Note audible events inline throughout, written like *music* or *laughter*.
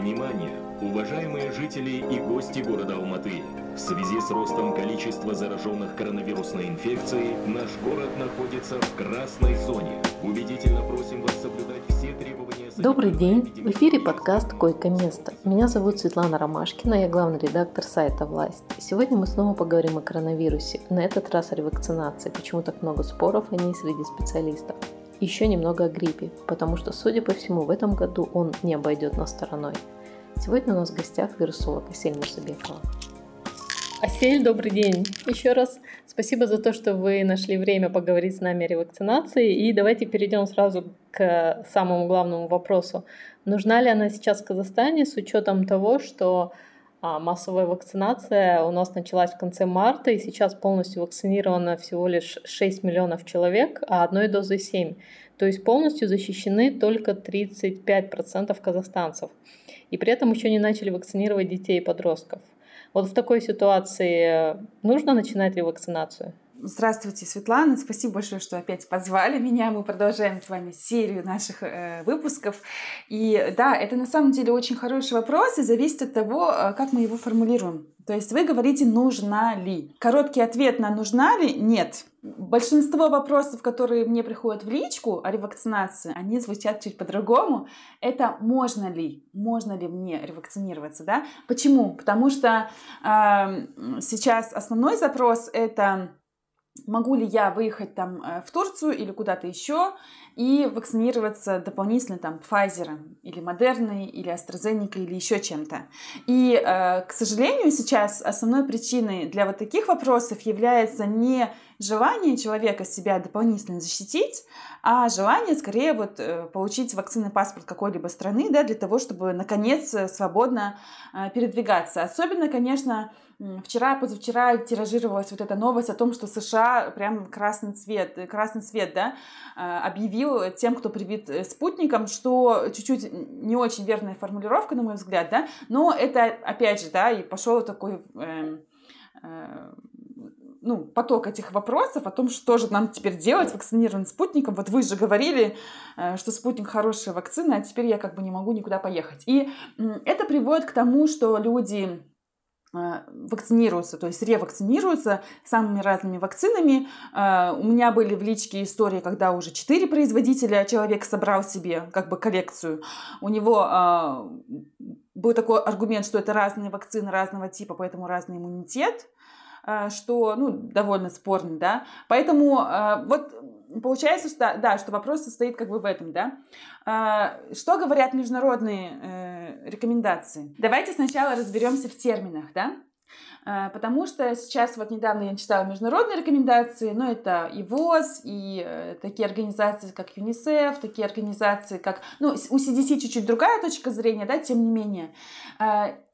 Внимание, уважаемые жители и гости города Алматы! В связи с ростом количества зараженных коронавирусной инфекцией, наш город находится в красной зоне. Убедительно просим вас соблюдать все требования... Добрый день! В эфире подкаст «Койко-место». Меня зовут Светлана Ромашкина, я главный редактор сайта «Власть». Сегодня мы снова поговорим о коронавирусе, на этот раз о ревакцинации, почему так много споров о ней среди специалистов еще немного о гриппе, потому что, судя по всему, в этом году он не обойдет нас стороной. Сегодня у нас в гостях вирусолог Асель Мурсабекова. Асель, добрый день. Еще раз спасибо за то, что вы нашли время поговорить с нами о ревакцинации. И давайте перейдем сразу к самому главному вопросу. Нужна ли она сейчас в Казахстане с учетом того, что массовая вакцинация у нас началась в конце марта, и сейчас полностью вакцинировано всего лишь 6 миллионов человек, а одной дозой 7. То есть полностью защищены только 35% казахстанцев. И при этом еще не начали вакцинировать детей и подростков. Вот в такой ситуации нужно начинать ревакцинацию? Здравствуйте, Светлана. Спасибо большое, что опять позвали меня. Мы продолжаем с вами серию наших э, выпусков. И да, это на самом деле очень хороший вопрос и зависит от того, э, как мы его формулируем. То есть вы говорите, нужна ли? Короткий ответ на нужна ли? Нет. Большинство вопросов, которые мне приходят в личку о ревакцинации, они звучат чуть по-другому. Это можно ли? Можно ли мне ревакцинироваться? Да? Почему? Потому что э, сейчас основной запрос это могу ли я выехать там э, в Турцию или куда-то еще и вакцинироваться дополнительно там Pfizer или Модерной или AstraZeneca или еще чем-то. И, э, к сожалению, сейчас основной причиной для вот таких вопросов является не желание человека себя дополнительно защитить, а желание скорее вот э, получить вакцинный паспорт какой-либо страны, да, для того, чтобы наконец свободно передвигаться. Особенно, конечно, Вчера, позавчера тиражировалась вот эта новость о том, что США прям красный цвет, э, красный свет, да, объявил тем, кто привит э, спутником, что чуть-чуть не очень верная формулировка, на мой взгляд, да, но это, опять же, да, и пошел такой э, э, ну, поток этих вопросов о том, что же нам теперь делать вакцинированным спутником. Вот вы же говорили, э, что спутник хорошая вакцина, а теперь я как бы не могу никуда поехать. И это приводит к тому, что люди Э, вакцинируются, то есть ревакцинируются самыми разными вакцинами. Э, у меня были в личке истории, когда уже четыре производителя человек собрал себе как бы коллекцию. У него был такой аргумент, что это разные вакцины разного типа, поэтому разный иммунитет что ну, довольно спорно, да. Поэтому вот получается, что, да, что вопрос состоит как бы в этом, да. А, что говорят международные э, рекомендации? Давайте сначала разберемся в терминах, да. А, потому что сейчас вот недавно я читала международные рекомендации, но это и ВОЗ, и э, такие организации, как ЮНИСЕФ, такие организации, как... Ну, у CDC чуть-чуть другая точка зрения, да, тем не менее.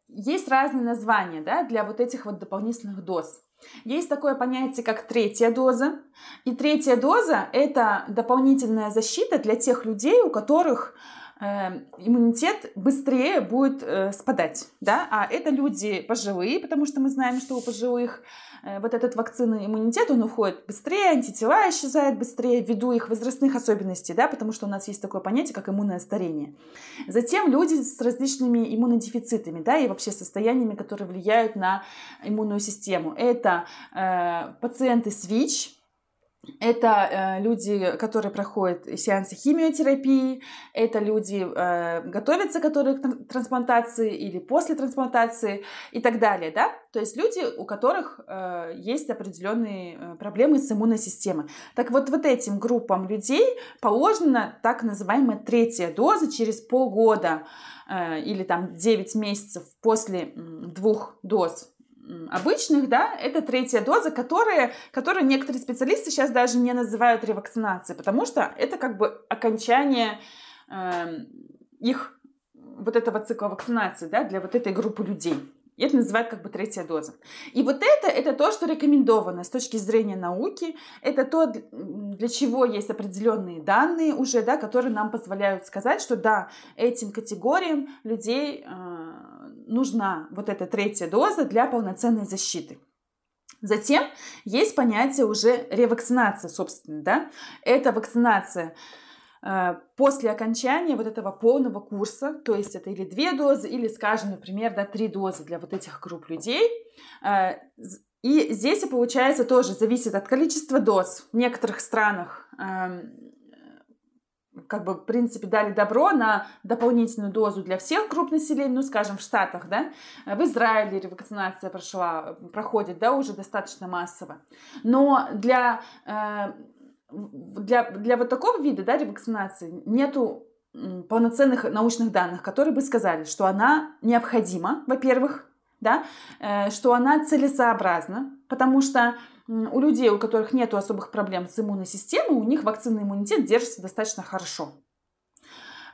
Есть разные названия, да, для вот этих вот дополнительных доз. Есть такое понятие, как третья доза. И третья доза – это дополнительная защита для тех людей, у которых э, иммунитет быстрее будет э, спадать. Да? А это люди пожилые, потому что мы знаем, что у пожилых Э, вот этот вакцинный иммунитет, он уходит быстрее, антитела исчезают быстрее ввиду их возрастных особенностей, да, потому что у нас есть такое понятие, как иммунное старение. Затем люди с различными иммунодефицитами, да, и вообще состояниями, которые влияют на иммунную систему. Это э, пациенты с ВИЧ, это э, люди, которые проходят сеансы химиотерапии, это люди, э, готовятся которые к трансплантации или после трансплантации и так далее, да? То есть люди, у которых э, есть определенные э, проблемы с иммунной системой. Так вот, вот этим группам людей положена так называемая третья доза через полгода э, или там 9 месяцев после двух доз обычных, да, это третья доза, которая, которую некоторые специалисты сейчас даже не называют ревакцинацией, потому что это как бы окончание э, их вот этого цикла вакцинации, да, для вот этой группы людей. И это называют как бы третья доза. И вот это, это то, что рекомендовано с точки зрения науки. Это то, для чего есть определенные данные уже, да, которые нам позволяют сказать, что да, этим категориям людей э, нужна вот эта третья доза для полноценной защиты. Затем есть понятие уже ревакцинации, собственно, да. Это вакцинация э, после окончания вот этого полного курса, то есть это или две дозы, или, скажем, например, да, три дозы для вот этих групп людей. Э, и здесь, получается, тоже зависит от количества доз. В некоторых странах эм, как бы, в принципе, дали добро на дополнительную дозу для всех групп населения, ну, скажем, в Штатах, да, в Израиле ревакцинация прошла, проходит, да, уже достаточно массово. Но для, э, для, для вот такого вида, да, ревакцинации нету полноценных научных данных, которые бы сказали, что она необходима, во-первых, да, э, что она целесообразна, потому что у людей, у которых нет особых проблем с иммунной системой, у них вакцинный иммунитет держится достаточно хорошо.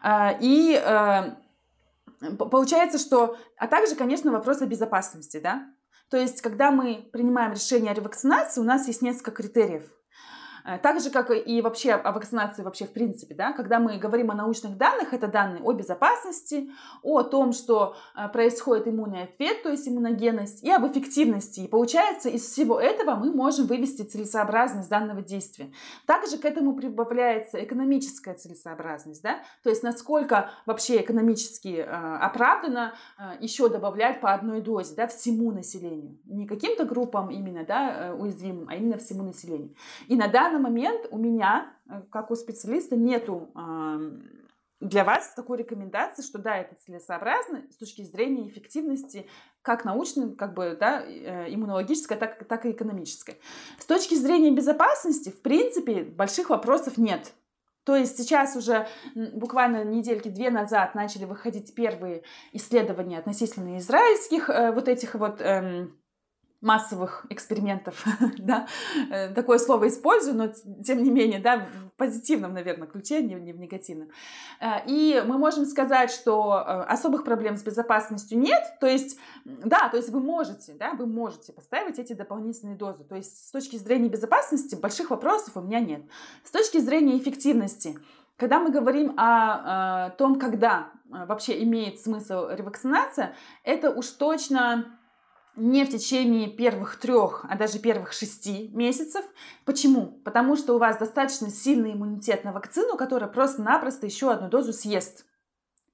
А, и э, получается, что... А также, конечно, вопрос о безопасности, да? То есть, когда мы принимаем решение о ревакцинации, у нас есть несколько критериев – так же, как и вообще о вакцинации вообще в принципе, да, когда мы говорим о научных данных, это данные о безопасности, о том, что э, происходит иммунный ответ, то есть иммуногенность, и об эффективности. И получается, из всего этого мы можем вывести целесообразность данного действия. Также к этому прибавляется экономическая целесообразность, да, то есть насколько вообще экономически э, оправданно еще добавлять по одной дозе, да, всему населению. Не каким-то группам именно, да, уязвимым, а именно всему населению. И на данный данный момент у меня, э, как у специалиста, нету для вас такой рекомендации, что да, это целесообразно с точки зрения эффективности как научной, как бы, да, э, иммунологической, так, так и экономической. С точки зрения безопасности, в принципе, больших вопросов нет. То есть сейчас уже буквально недельки две назад начали выходить первые исследования относительно израильских э, вот этих вот эм, массовых экспериментов, *laughs* да, э, такое слово использую, но тем не менее, да, в позитивном, наверное, ключе, не, не в негативном. Э, и мы можем сказать, что э, особых проблем с безопасностью нет, то есть, да, то есть вы можете, да, вы можете поставить эти дополнительные дозы, то есть с точки зрения безопасности больших вопросов у меня нет. С точки зрения эффективности, когда мы говорим о, о том, когда вообще имеет смысл ревакцинация, это уж точно не в течение первых трех, а даже первых шести месяцев. Почему? Потому что у вас достаточно сильный иммунитет на вакцину, которая просто-напросто еще одну дозу съест.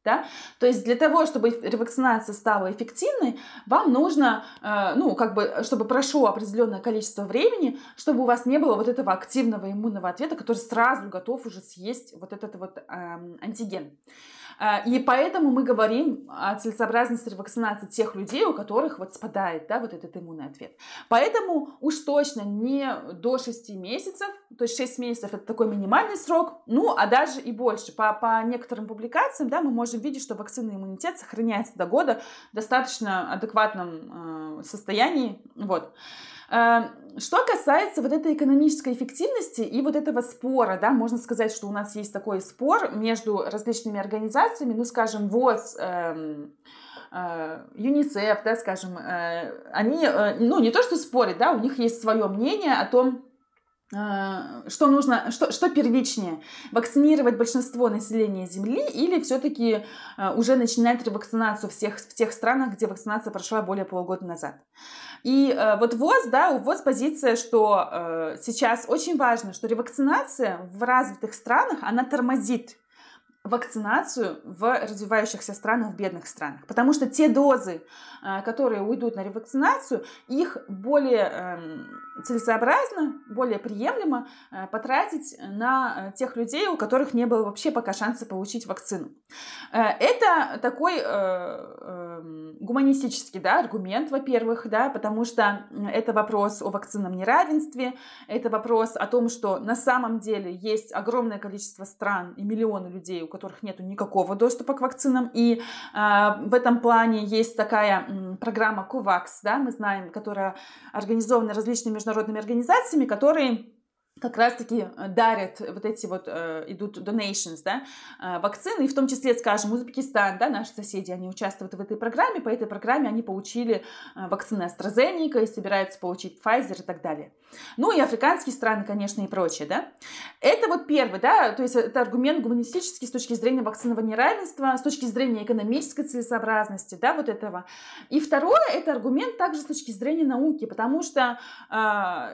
Да? То есть для того, чтобы ревакцинация стала эффективной, вам нужно, э, ну, как бы, чтобы прошло определенное количество времени, чтобы у вас не было вот этого активного иммунного ответа, который сразу готов уже съесть вот этот вот э, антиген. А, и поэтому мы говорим о целесообразности ревакцинации тех людей, у которых вот спадает да, вот этот иммунный ответ. Поэтому уж точно не до 6 месяцев, то есть 6 месяцев это такой минимальный срок, ну а даже и больше. По, по некоторым публикациям да, мы можем видеть, что вакцинный иммунитет сохраняется до года в достаточно адекватном э, состоянии. Вот. Что касается вот этой экономической эффективности и вот этого спора, да, можно сказать, что у нас есть такой спор между различными организациями, ну, скажем, ВОЗ, эм, э, ЮНИСЕФ, да, скажем, э, они, э, ну, не то что спорят, да, у них есть свое мнение о том, что нужно, что, что первичнее, вакцинировать большинство населения Земли или все-таки уже начинать ревакцинацию всех, в тех странах, где вакцинация прошла более полугода назад. И э, вот ВОЗ, да, у ВОЗ позиция, что э, сейчас очень важно, что ревакцинация в развитых странах, она тормозит вакцинацию в развивающихся странах, в бедных странах. Потому что те дозы, э, которые уйдут на ревакцинацию, их более эм, целесообразно, более приемлемо э, потратить на э, тех людей, у которых не было вообще пока шанса получить вакцину. Это такой эм, гуманистический да, аргумент, во-первых, да, потому что это вопрос о вакцинном неравенстве, это вопрос о том, что на самом деле есть огромное количество стран и миллионы людей, у которых нет никакого доступа к вакцинам. И э, в этом плане есть такая программа COVAX, да, мы знаем, которая организована различными международными организациями, которые как раз-таки э, дарят вот эти вот, э, идут donations, да, э, вакцины, и в том числе, скажем, Узбекистан, да, наши соседи, они участвуют в этой программе, по этой программе они получили э, вакцины AstraZeneca и собираются получить Pfizer и так далее. Ну и африканские страны, конечно, и прочее, да. Это вот первый, да, то есть это аргумент гуманистический с точки зрения вакцинного неравенства, с точки зрения экономической целесообразности, да, вот этого. И второе, это аргумент также с точки зрения науки, потому что э,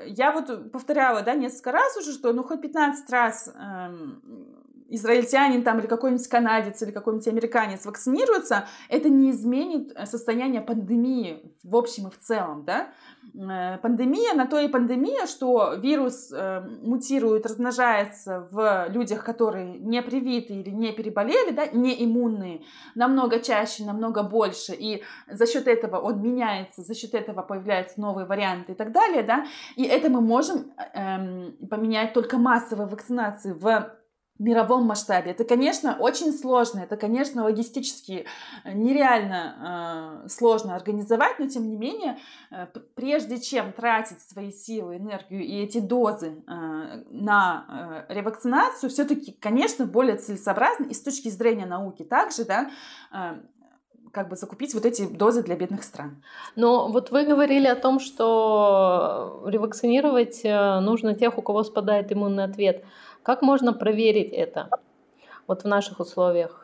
я вот повторяла, да, несколько раз уже, что ну хоть 15 раз эм, израильтянин там или какой-нибудь канадец или какой-нибудь американец вакцинируется, это не изменит э, состояние пандемии в общем и в целом, да. Э, пандемия на то и пандемия, что вирус э, мутирует, размножается в людях, которые не привиты или не переболели, да, не иммунные, намного чаще, намного больше, и за счет этого он меняется, за счет этого появляются новые варианты и так далее, да, и это мы можем э, поменять только массовой вакцинацией в мировом масштабе. Это, конечно, очень сложно, это, конечно, логистически э, нереально э, сложно организовать, но, тем не менее, э, прежде чем тратить свои силы, энергию и эти дозы э, на э, ревакцинацию, все-таки, конечно, более целесообразно и с точки зрения науки также, да, э, как бы закупить вот эти дозы для бедных стран. Но вот вы говорили о том, что ревакцинировать э, нужно тех, у кого спадает иммунный ответ. Как можно проверить это вот в наших условиях?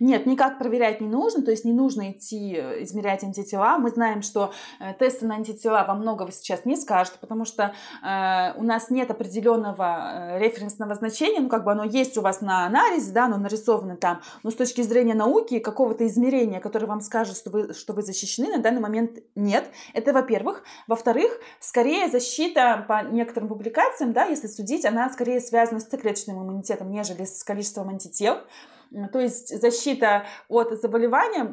Нет, никак проверять не нужно, то есть не нужно идти э, измерять антитела. Мы знаем, что э, тесты на антитела вам многого сейчас не скажут, потому что э, у нас нет определенного э, референсного значения, ну как бы оно есть у вас на анализе, да, оно нарисовано там, но с точки зрения науки какого-то измерения, которое вам скажет, что вы, что вы защищены, на данный момент нет. Это во-первых. Во-вторых, скорее защита по некоторым публикациям, да, если судить, она скорее связана с циклеточным иммунитетом, нежели с количеством антител. То есть защита от заболевания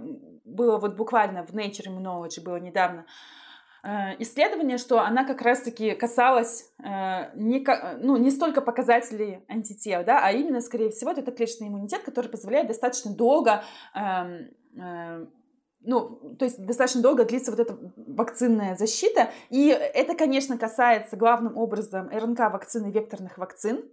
было вот буквально в Nature Immunology было недавно э, исследование, что она как раз-таки касалась э, не, ну, не столько показателей антител, да, а именно, скорее всего, это клеточный иммунитет, который позволяет достаточно долго э, э, ну, то есть достаточно долго длится вот эта вакцинная защита. И это, конечно, касается главным образом РНК-вакцин и векторных вакцин.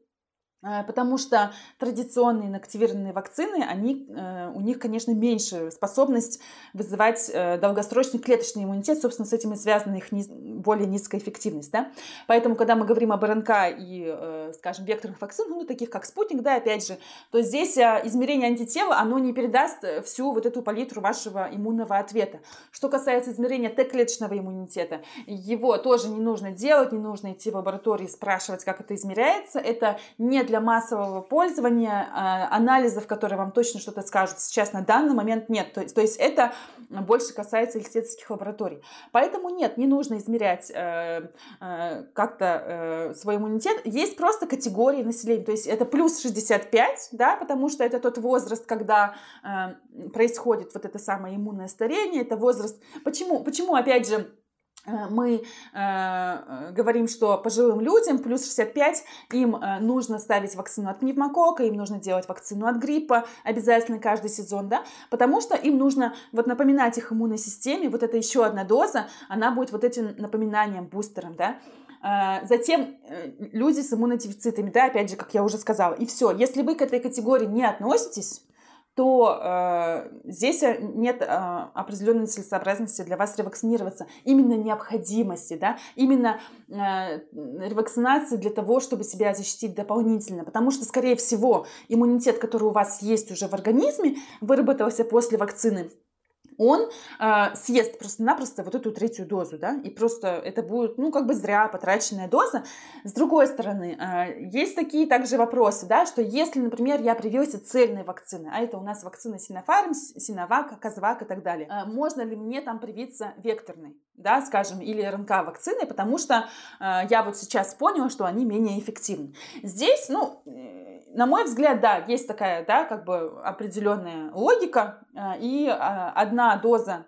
Э, потому что традиционные инактивированные вакцины, они, э, у них, конечно, меньше способность вызывать э, долгосрочный клеточный иммунитет, собственно, с этим и связана их более низкая эффективность. Да? Поэтому, когда мы говорим об РНК и, скажем, векторных вакцин, ну, таких как спутник, да, опять же, то здесь измерение антитела, оно не передаст всю вот эту палитру вашего иммунного ответа. Что касается измерения Т-клеточного иммунитета, его тоже не нужно делать, не нужно идти в лаборатории спрашивать, как это измеряется. Это не массового пользования, а, анализов, которые вам точно что-то скажут, сейчас на данный момент нет. То то есть это больше касается исследовательских лабораторий. Поэтому нет, не нужно измерять э, э, как-то э, свой иммунитет. Есть просто категории населения. То есть это плюс 65, да, потому что это тот возраст, когда э, происходит вот это самое иммунное старение. Это возраст... Почему, почему опять же, Э, мы э, говорим, что пожилым людям плюс 65 им э, нужно ставить вакцину от пневмокока, им нужно делать вакцину от гриппа обязательно каждый сезон, да, потому что им нужно вот напоминать их иммунной системе, вот это еще одна доза, она будет вот этим напоминанием, бустером, да. Э, затем люди с иммунодефицитами, да, опять же, как я уже сказала, и все. Если вы к этой категории не относитесь, то э, здесь э, нет э, определенной целесообразности для вас ревакцинироваться. Именно необходимости, да, именно э, ревакцинации для того, чтобы себя защитить дополнительно. Потому что, скорее всего, иммунитет, который у вас есть уже в организме, выработался после вакцины, он э, съест просто-напросто вот эту третью дозу, да, и просто это будет, ну, как бы зря потраченная доза. С другой стороны, э, есть такие также вопросы, да, что если, например, я привился цельной вакцины, а это у нас вакцина Синофарм, Синовак, Казвак и так далее, э, можно ли мне там привиться векторной, да, скажем, или РНК-вакциной, потому что э, я вот сейчас поняла, что они менее эффективны. Здесь, ну, на мой взгляд, да, есть такая, да, как бы определенная логика, э, и э, одна доза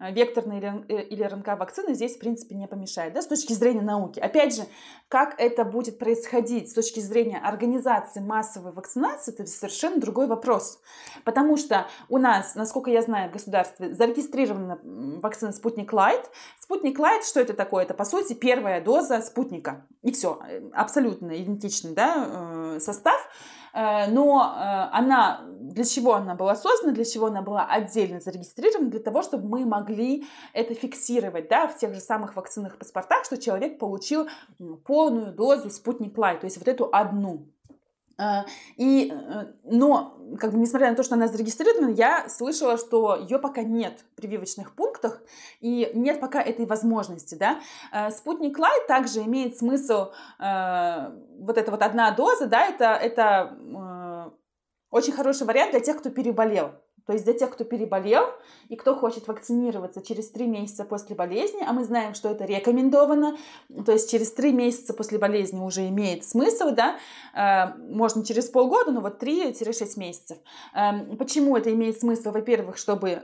Э, векторной или РНК вакцины здесь, в принципе, не помешает, да, с точки зрения науки. Опять же, как это будет происходить с точки зрения организации массовой вакцинации, это совершенно другой вопрос. Потому что у нас, насколько я знаю, в государстве зарегистрирована вакцина Спутник Лайт. Спутник Лайт, что это такое? Это, по сути, первая доза спутника. И все, э, абсолютно идентичный да, э, состав. Э, но э, она, для чего она была создана, для чего она была отдельно зарегистрирована, для того, чтобы мы могли это фиксировать, да, в тех же самых вакцинных паспортах, что человек получил полную дозу спутник Лайт, то есть вот эту одну. Э, и, но, как бы, несмотря на то, что она зарегистрирована, я слышала, что ее пока нет в прививочных пунктах, и нет пока этой возможности, да. Э, спутник Лайт также имеет смысл, э, вот эта вот одна доза, да, это, это Очень хороший вариант для тех, кто переболел. То есть для тех, кто переболел и кто хочет вакцинироваться через три месяца после болезни, а мы знаем, что это рекомендовано, то есть через три месяца после болезни уже имеет смысл, да, э, можно через полгода, но вот 3-6 месяцев. Э, почему это имеет смысл? Во-первых, чтобы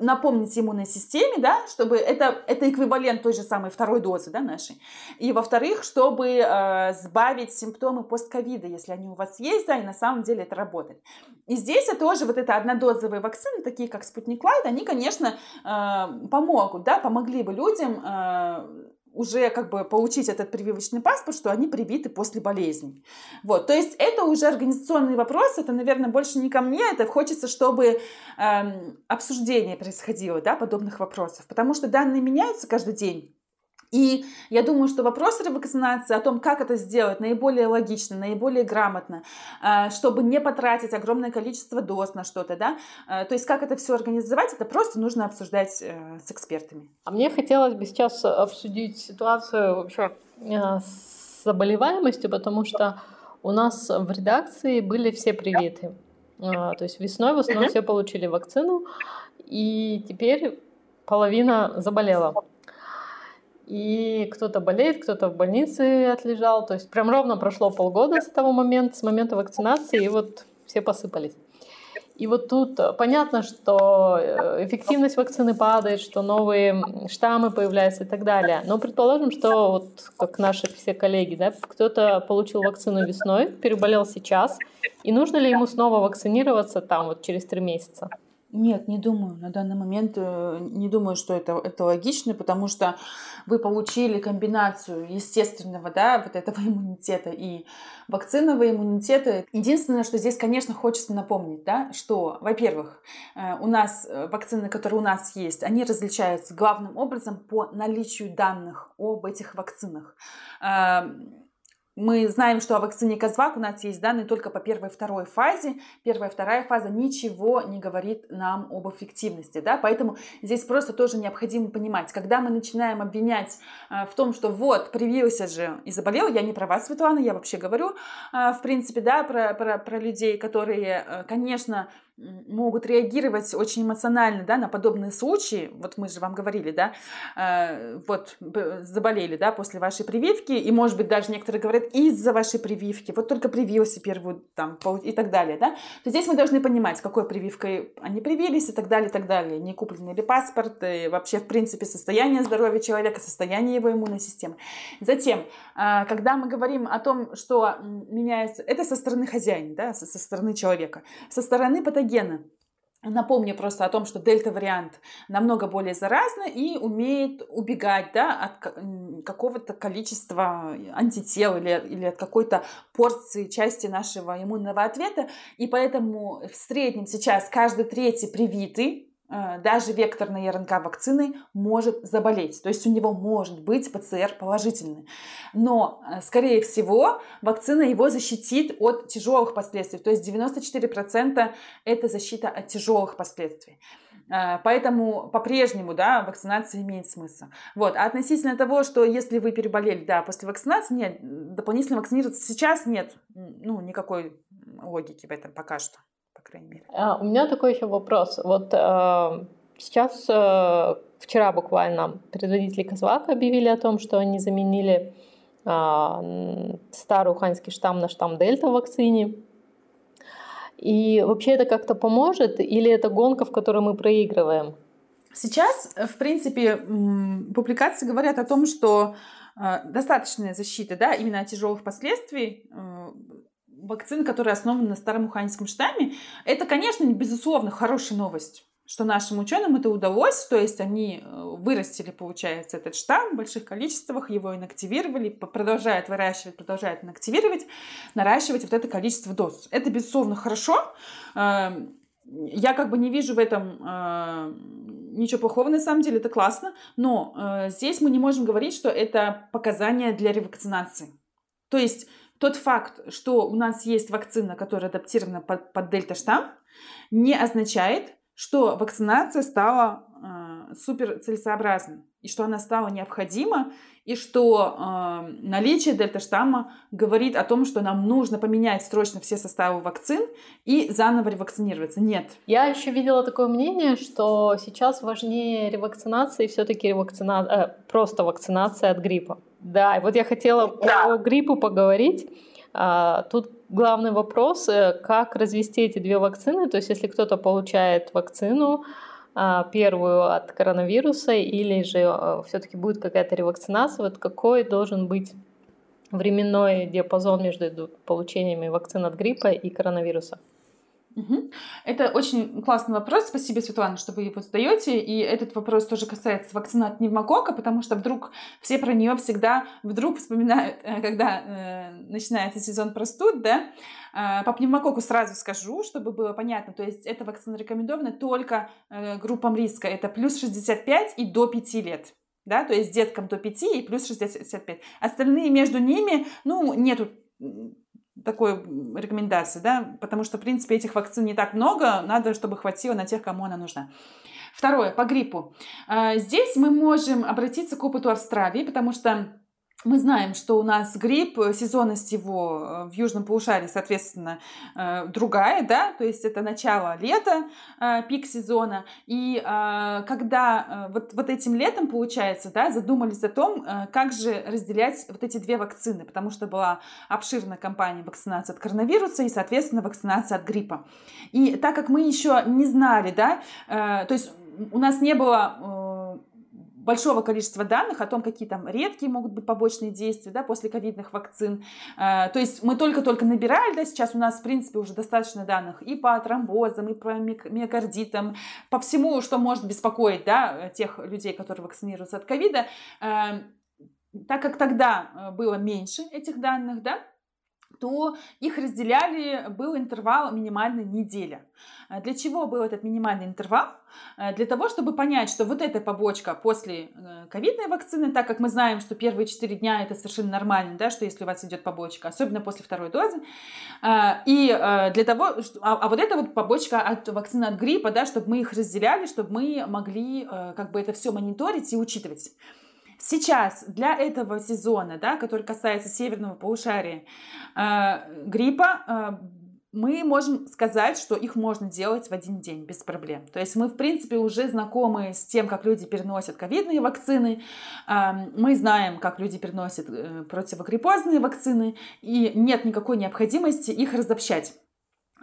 напомнить иммунной системе, да, чтобы это, это эквивалент той же самой второй дозы да, нашей. И во-вторых, чтобы э, сбавить симптомы постковида, если они у вас есть, да, и на самом деле это работает. И здесь я тоже вот это однодозовые вакцины, такие как Спутник Лайт, они, конечно, э, помогут, да, помогли бы людям э, уже как бы получить этот прививочный паспорт, что они привиты после болезни. Вот, то есть это уже организационный вопрос, это, наверное, больше не ко мне, это хочется, чтобы эм, обсуждение происходило, да, подобных вопросов, потому что данные меняются каждый день. И я думаю, что вопрос ревакцинации о том, как это сделать наиболее логично, наиболее грамотно, э, чтобы не потратить огромное количество доз на что-то, да, э, то есть как это все организовать, это просто нужно обсуждать э, с экспертами. А мне хотелось бы сейчас обсудить ситуацию вообще с заболеваемостью, потому что у нас в редакции были все привиты. То есть весной в основном все получили вакцину, и теперь половина заболела. И кто-то болеет, кто-то в больнице отлежал. То есть прям ровно прошло полгода с того момента, с момента вакцинации, и вот все посыпались. И вот тут понятно, что э, эффективность вакцины падает, что новые штаммы появляются и так далее. Но предположим, что вот как наши все коллеги, да, кто-то получил вакцину весной, переболел сейчас, и нужно ли ему снова вакцинироваться там вот через три месяца? Нет, не думаю. На данный момент э, не думаю, что это, это логично, потому что вы получили комбинацию естественного, да, вот этого *laughs* иммунитета и вакцинного иммунитета. Единственное, что здесь, конечно, хочется напомнить, да, что, во-первых, э, у нас э, вакцины, которые у нас есть, они различаются главным образом по наличию данных об этих вакцинах эм, мы знаем, что о вакцине Козвак у нас есть данные только по первой и второй фазе. Первая и вторая фаза ничего не говорит нам об эффективности. Да? Поэтому здесь просто тоже необходимо понимать, когда мы начинаем обвинять э, в том, что вот, привился же и заболел, я не про вас, Светлана, я вообще говорю, э, в принципе, да, про, про, про людей, которые, э, конечно, могут реагировать очень эмоционально, да, на подобные случаи. Вот мы же вам говорили, да, э, вот заболели, да, после вашей прививки, и, может быть, даже некоторые говорят, из-за вашей прививки, вот только привился первую, там, и так далее, да, то здесь мы должны понимать, какой прививкой они привились и так далее, и так далее, не купленный ли паспорт, и вообще, в принципе, состояние здоровья человека, состояние его иммунной системы. Затем, э, когда мы говорим о том, что меняется, это со стороны хозяина, да, со, со стороны человека, со стороны патогена патогена. Напомню просто о том, что дельта-вариант намного более заразный и умеет убегать да, от какого-то количества антител или, или от какой-то порции части нашего иммунного ответа. И поэтому в среднем сейчас каждый третий привитый даже векторной РНК вакцины может заболеть. То есть у него может быть ПЦР положительный. Но, э, скорее всего, вакцина его защитит от тяжелых последствий. То есть 94% это защита от тяжелых последствий. Э, поэтому по-прежнему, да, вакцинация имеет смысл. Вот. А относительно того, что если вы переболели, да, после вакцинации, нет, дополнительно вакцинироваться сейчас нет, ну, никакой логики в этом пока что крайней мере. А, у меня такой еще вопрос. Вот э, сейчас, э, вчера буквально, производители Козвака объявили о том, что они заменили э, старый уханьский штамм на штамм Дельта в вакцине. И вообще это как-то поможет или это гонка, в которой мы проигрываем? Сейчас, в принципе, публикации говорят о том, что достаточная защита, да, именно от тяжелых последствий вакцин, которые основаны на старом уханьском штамме, это, конечно, безусловно, хорошая новость что нашим ученым это удалось, то есть они э, вырастили, получается, этот штамм в больших количествах, его инактивировали, продолжают выращивать, продолжают инактивировать, наращивать вот это количество доз. Это, безусловно, хорошо. Эм, я как бы не вижу в этом э, ничего плохого на самом деле, это классно, но э, здесь мы не можем говорить, что это показания для ревакцинации. То есть тот факт, что у нас есть вакцина, которая адаптирована под, под дельта-штамм, не означает, что вакцинация стала супер целесообразна, и что она стала необходима, и что э, наличие дельта-штамма говорит о том, что нам нужно поменять срочно все составы вакцин и заново ревакцинироваться. Нет. Я еще видела такое мнение, что сейчас важнее ревакцинации все-таки ревакцина... э, просто вакцинация от гриппа. Да, и вот я хотела да. по гриппу поговорить. А, тут главный вопрос, э, как развести эти две вакцины. То есть, если кто-то получает вакцину, первую от коронавируса, или же а, все-таки будет какая-то ревакцинация, вот какой должен быть временной диапазон между получениями вакцин от гриппа и коронавируса? Угу. Это очень классный вопрос. Спасибо, Светлана, что вы его задаете. И этот вопрос тоже касается вакцины от пневмокока, потому что вдруг все про нее всегда вдруг вспоминают, э, когда э, начинается сезон простуд, да. Э, по пневмококу сразу скажу, чтобы было понятно. То есть эта вакцина рекомендована только э, группам риска. Это плюс 65 и до 5 лет да, то есть деткам до 5 и плюс 65. Остальные между ними, ну, нету такой рекомендации, да, потому что, в принципе, этих вакцин не так много, надо, чтобы хватило на тех, кому она нужна. Второе, по гриппу. А, здесь мы можем обратиться к опыту Австралии, потому что мы знаем, что у нас грипп, э, сезонность его э, в южном полушарии, соответственно, э, другая, да, то есть это начало лета, пик сезона, и когда вот, вот этим летом, получается, да, задумались о том, как же разделять вот эти две вакцины, потому что была обширная кампания вакцинации от коронавируса и, соответственно, вакцинация от гриппа. И так как мы еще не знали, да, то есть у нас не было большого количества данных о том, какие там редкие могут быть побочные действия да, после ковидных вакцин. Э, то есть мы только-только набирали, да, сейчас у нас, в принципе, уже достаточно данных и по тромбозам, и по миокардитам, по всему, что может беспокоить да, тех людей, которые вакцинируются от ковида. Э, так как тогда э, было меньше этих данных, да, то их разделяли, был интервал минимальной неделя. Э, для чего был этот минимальный интервал? Э, для того, чтобы понять, что вот эта побочка после э, ковидной вакцины, так как мы знаем, что первые 4 дня это совершенно нормально, да, что если у вас идет побочка, особенно после второй дозы, и для того, а, а вот эта вот побочка от вакцины от гриппа, да, чтобы мы их разделяли, чтобы мы могли как бы это все мониторить и учитывать. Сейчас для этого сезона, да, который касается северного полушария э, гриппа, э, мы можем сказать, что их можно делать в один день без проблем. То есть мы, в принципе, уже знакомы с тем, как люди переносят ковидные вакцины, э, мы знаем, как люди переносят э, противогриппозные вакцины, и нет никакой необходимости их разобщать.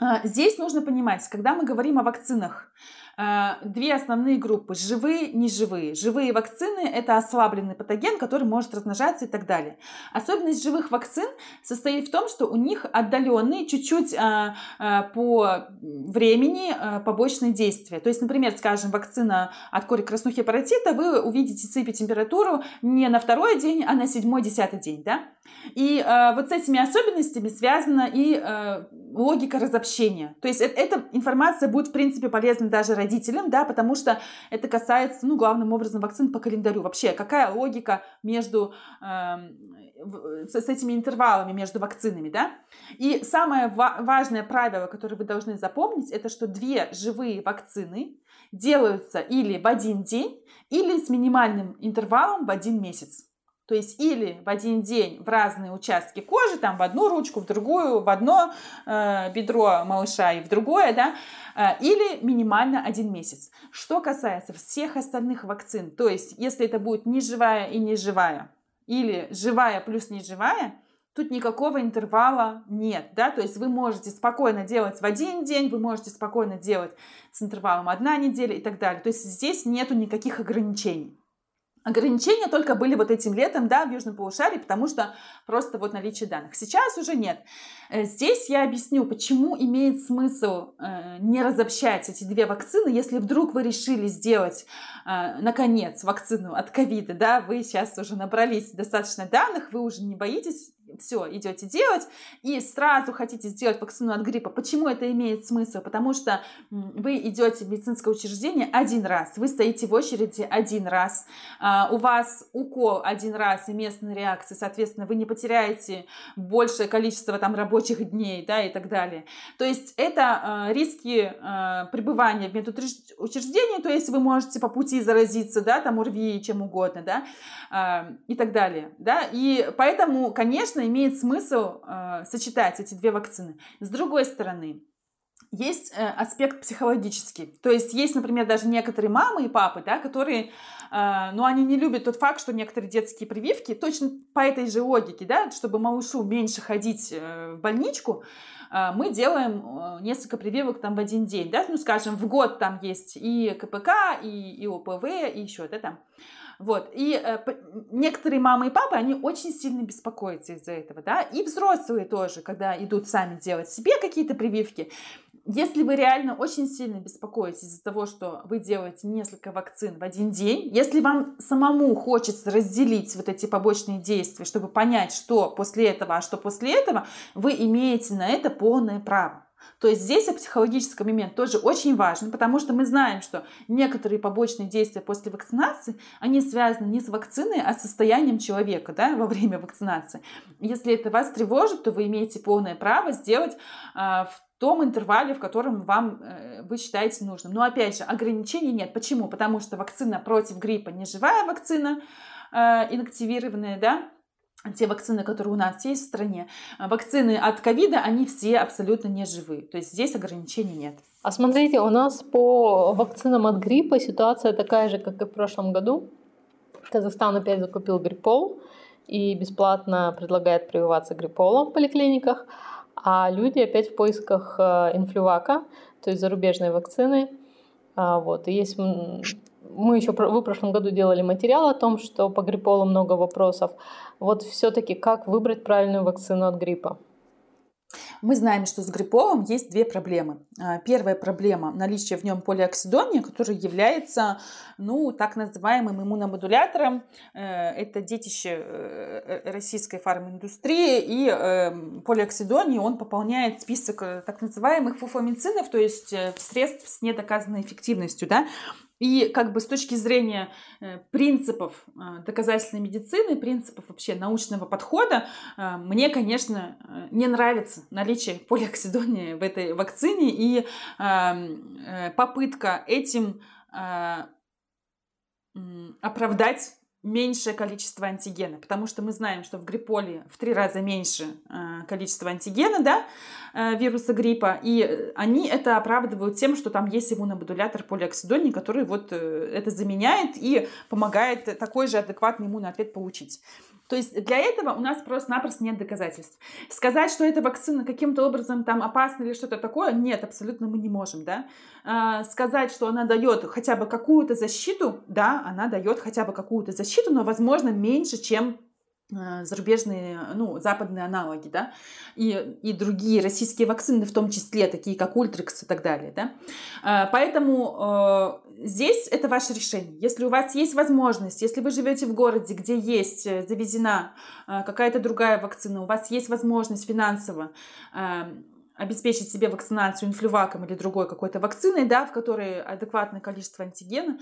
Э, здесь нужно понимать, когда мы говорим о вакцинах, а, две основные группы – живые, неживые. Живые вакцины – это ослабленный патоген, который может размножаться и так далее. Особенность живых вакцин состоит в том, что у них отдаленные чуть-чуть а, а, по времени а, побочные действия. То есть, например, скажем, вакцина от кори краснухи паротита, вы увидите цепи температуру не на второй день, а на седьмой-десятый день. Да? И э, вот с этими особенностями связана и э, логика разобщения. То есть это, эта информация будет, в принципе, полезна даже родителям, да, потому что это касается, ну, главным образом, вакцин по календарю. Вообще, какая логика между, э, с, с этими интервалами между вакцинами, да? И самое ва- важное правило, которое вы должны запомнить, это что две живые вакцины делаются или в один день, или с минимальным интервалом в один месяц. То есть или в один день в разные участки кожи, там в одну ручку, в другую, в одно э, бедро малыша и в другое, да, э, или минимально один месяц. Что касается всех остальных вакцин, то есть если это будет не живая и не живая, или живая плюс не живая, тут никакого интервала нет, да, то есть вы можете спокойно делать в один день, вы можете спокойно делать с интервалом одна неделя и так далее. То есть здесь нету никаких ограничений. Ограничения только были вот этим летом, да, в Южном полушарии, потому что просто вот наличие данных. Сейчас уже нет. Э, здесь я объясню, почему имеет смысл э, не разобщать эти две вакцины, если вдруг вы решили сделать, э, наконец, вакцину от ковида, да, вы сейчас уже набрались достаточно данных, вы уже не боитесь все идете делать, и сразу хотите сделать вакцину от гриппа. Почему это имеет смысл? Потому что вы идете в медицинское учреждение один раз, вы стоите в очереди один раз, а, у вас укол один раз и местная реакция, соответственно, вы не потеряете большее количество там рабочих дней, да, и так далее. То есть это а, риски а, пребывания в медучреждении, то есть вы можете по пути заразиться, да, там УРВИ, чем угодно, да, и так далее, да, и поэтому, конечно, имеет смысл сочетать эти две вакцины. С другой стороны, есть э, аспект психологический. То есть есть, например, даже некоторые мамы и папы, да, которые, э, ну, они не любят тот факт, что некоторые детские прививки, точно по этой же логике, да, чтобы малышу меньше ходить э, в больничку, э, мы делаем э, несколько прививок там в один день, да, ну, скажем, в год там есть и КПК, и, и ОПВ, и еще, да, там. Вот. И э, некоторые мамы и папы, они очень сильно беспокоятся из-за этого, да, и взрослые тоже, когда идут сами делать себе какие-то прививки, если вы реально очень сильно беспокоитесь из-за того, что вы делаете несколько вакцин в один день, если вам самому хочется разделить вот эти побочные действия, чтобы понять, что после этого, а что после этого, вы имеете на это полное право. То есть здесь психологический момент тоже очень важен, потому что мы знаем, что некоторые побочные действия после вакцинации, они связаны не с вакциной, а с состоянием человека да, во время вакцинации. Если это вас тревожит, то вы имеете полное право сделать а, в том интервале, в котором вам э, вы считаете нужным. Но опять же, ограничений нет. Почему? Потому что вакцина против гриппа не живая вакцина, э, инактивированная, да, те вакцины, которые у нас есть в стране, а вакцины от ковида, они все абсолютно не живые. То есть здесь ограничений нет. А смотрите, у нас по вакцинам от гриппа ситуация такая же, как и в прошлом году. Казахстан опять закупил гриппол и бесплатно предлагает прививаться грипполом в поликлиниках а люди опять в поисках э, инфлювака, то есть зарубежной вакцины. А, вот. И есть мы еще в прошлом году делали материал о том, что по грипполу много вопросов. Вот все-таки как выбрать правильную вакцину от гриппа? Мы знаем, что с грипповым есть две проблемы. А, первая проблема – наличие в нем полиоксидония, который является, ну, так называемым иммуномодулятором. Э, это детище э, э, российской фарминдустрии, и эм, полиоксидоний, он пополняет список так называемых фуфомицинов, то есть средств с недоказанной эффективностью, да, и как бы с точки зрения э, принципов э, доказательной медицины, принципов вообще научного подхода, э, мне, конечно, не нравится наличие полиоксидония в этой вакцине. И эм, попытка этим оправдать меньшее количество антигена, потому что мы знаем, что в грипполе в три раза меньше э, количество антигена, да, э, вируса гриппа, и они это оправдывают тем, что там есть иммуномодулятор полиоксидоний, который вот э, это заменяет и помогает такой же адекватный иммунный ответ получить. То есть для этого у нас просто-напросто нет доказательств. Сказать, что эта вакцина каким-то образом там опасна или что-то такое, нет, абсолютно мы не можем, да. А, сказать, что она дает хотя бы какую-то защиту, да, она дает хотя бы какую-то защиту, но, возможно, меньше, чем зарубежные, ну, западные аналоги, да, и, и другие российские вакцины, в том числе, такие как Ультрикс и так далее, да. Э, поэтому э, здесь это ваше решение. Если у вас есть возможность, если вы живете в городе, где есть э, завезена э, какая-то другая вакцина, у вас есть возможность финансово э, обеспечить себе вакцинацию инфлюваком или другой какой-то вакциной, да, в которой адекватное количество антигена,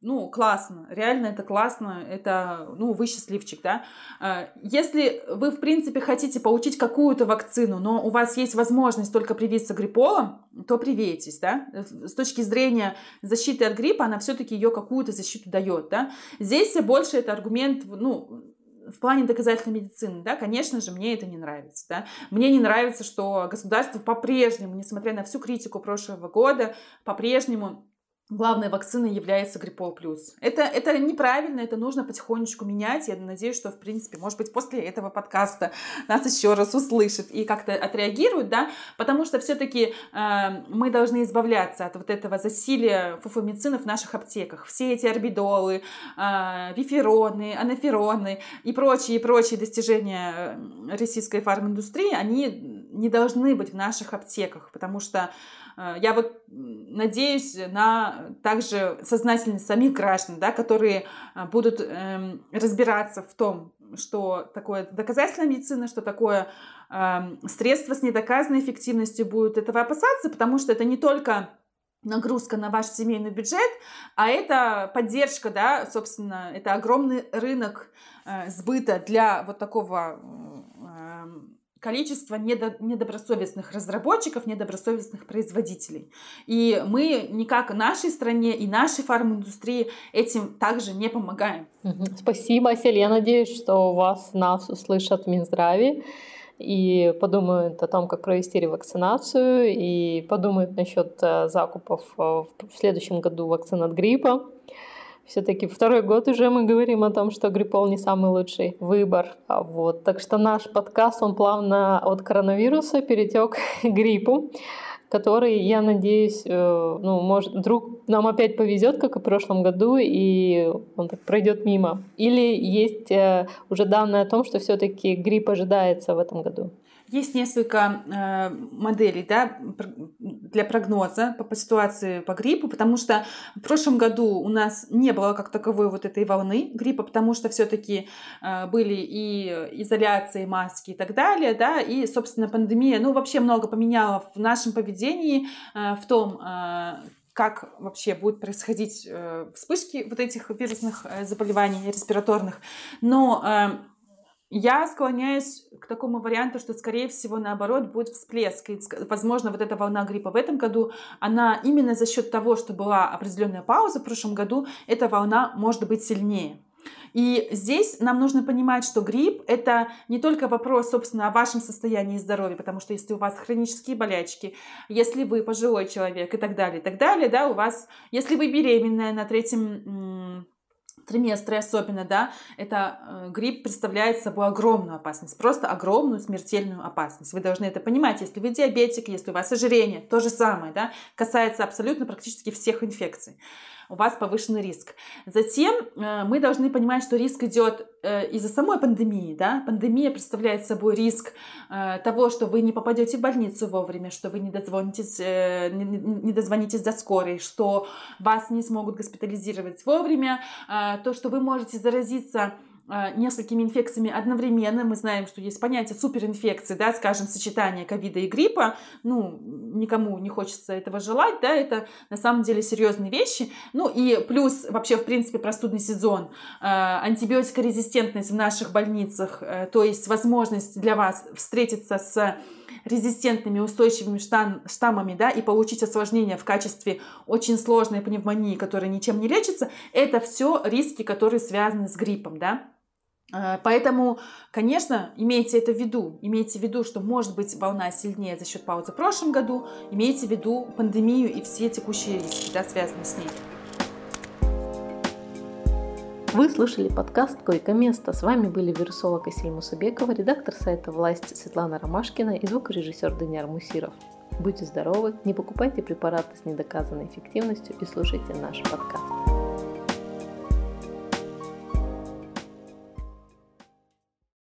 ну, классно, реально это классно, это, ну, вы счастливчик, да. А, если вы, в принципе, хотите получить какую-то вакцину, но у вас есть возможность только привиться грипполом, то привейтесь, да. С точки зрения защиты от гриппа, она все-таки ее какую-то защиту дает, да. Здесь больше это аргумент, ну, в плане доказательной медицины, да, конечно же, мне это не нравится, да. Мне не нравится, что государство по-прежнему, несмотря на всю критику прошлого года, по-прежнему главной вакциной является Гриппол плюс. Это, это неправильно, это нужно потихонечку менять. Я надеюсь, что, в принципе, может быть, после этого подкаста нас еще раз услышат и как-то отреагируют, да, потому что все-таки э, мы должны избавляться от вот этого засилия фуфомицина в наших аптеках. Все эти орбидолы, э, вифероны, анафероны и прочие, прочие достижения э, российской фарминдустрии, они не должны быть в наших аптеках, потому что я вот надеюсь на также сознательность самих граждан, да, которые э, будут эм, разбираться в том, что такое доказательная медицина, что такое э, средство с недоказанной эффективностью, будут этого опасаться, потому что это не только нагрузка на ваш семейный бюджет, а это поддержка, да, собственно, это огромный рынок э, сбыта для вот такого э, количества недо, недобросовестных разработчиков, недобросовестных производителей. И мы никак нашей стране и нашей фарминдустрии этим также не помогаем. Спасибо, Асель. Я надеюсь, что вас нас услышат в Минздраве и подумают о том, как провести ревакцинацию, и подумают насчет э, закупов э, в следующем году вакцин от гриппа. Все-таки второй год уже мы говорим о том, что гриппол не самый лучший выбор. А вот. Так что наш подкаст, он плавно от коронавируса перетек *laughs* к гриппу который, я надеюсь, э, ну, может, вдруг нам опять повезет, как и в прошлом году, и он так пройдет мимо. Или есть э, уже данные о том, что все-таки грипп ожидается в этом году? Есть несколько э, моделей да, для прогноза по, по ситуации по гриппу, потому что в прошлом году у нас не было как таковой вот этой волны гриппа, потому что все-таки э, были и изоляции, маски и так далее, да, и, собственно, пандемия, ну, вообще много поменяла в нашем поведении, э, в том, э, как вообще будут происходить э, вспышки вот этих вирусных э, заболеваний респираторных. Но э, я склоняюсь к такому варианту, что, скорее всего, наоборот, будет всплеск. И, возможно, вот эта волна гриппа в этом году, она именно за счет того, что была определенная пауза в прошлом году, эта волна может быть сильнее. И здесь нам нужно понимать, что грипп – это не только вопрос, собственно, о вашем состоянии здоровья, потому что если у вас хронические болячки, если вы пожилой человек и так далее, и так далее, да, у вас, если вы беременная на третьем триместре особенно, да, это э, грипп представляет собой огромную опасность, просто огромную смертельную опасность. Вы должны это понимать, если вы диабетик, если у вас ожирение, то же самое, да, касается абсолютно практически всех инфекций у вас повышенный риск. Затем э, мы должны понимать, что риск идет э, из-за самой пандемии. Да? Пандемия представляет собой риск э, того, что вы не попадете в больницу вовремя, что вы не дозвонитесь, не дозвонитесь до скорой, что вас не смогут госпитализировать вовремя, то, что вы можете заразиться несколькими инфекциями одновременно. Мы знаем, что есть понятие суперинфекции, да, скажем, сочетание ковида и гриппа. Ну, никому не хочется этого желать, да, это на самом деле серьезные вещи. Ну и плюс вообще, в принципе, простудный сезон, а, антибиотикорезистентность в наших больницах, э, то есть возможность для вас встретиться с резистентными устойчивыми штам, штаммами, да, и получить осложнения в качестве очень сложной пневмонии, которая ничем не лечится, это все риски, которые связаны с гриппом, да. Э, поэтому, конечно, имейте это в виду. Имейте в виду, что может быть волна сильнее за счет паузы в прошлом году. Имейте в виду пандемию и все текущие риски, да, связанные с ней. Вы слушали подкаст «Койко-место». С вами были вирусолог Асиль Мусабекова, редактор сайта «Власть» Светлана Ромашкина и звукорежиссер Даниар Мусиров. Будьте здоровы, не покупайте препараты с недоказанной эффективностью и слушайте наш подкаст.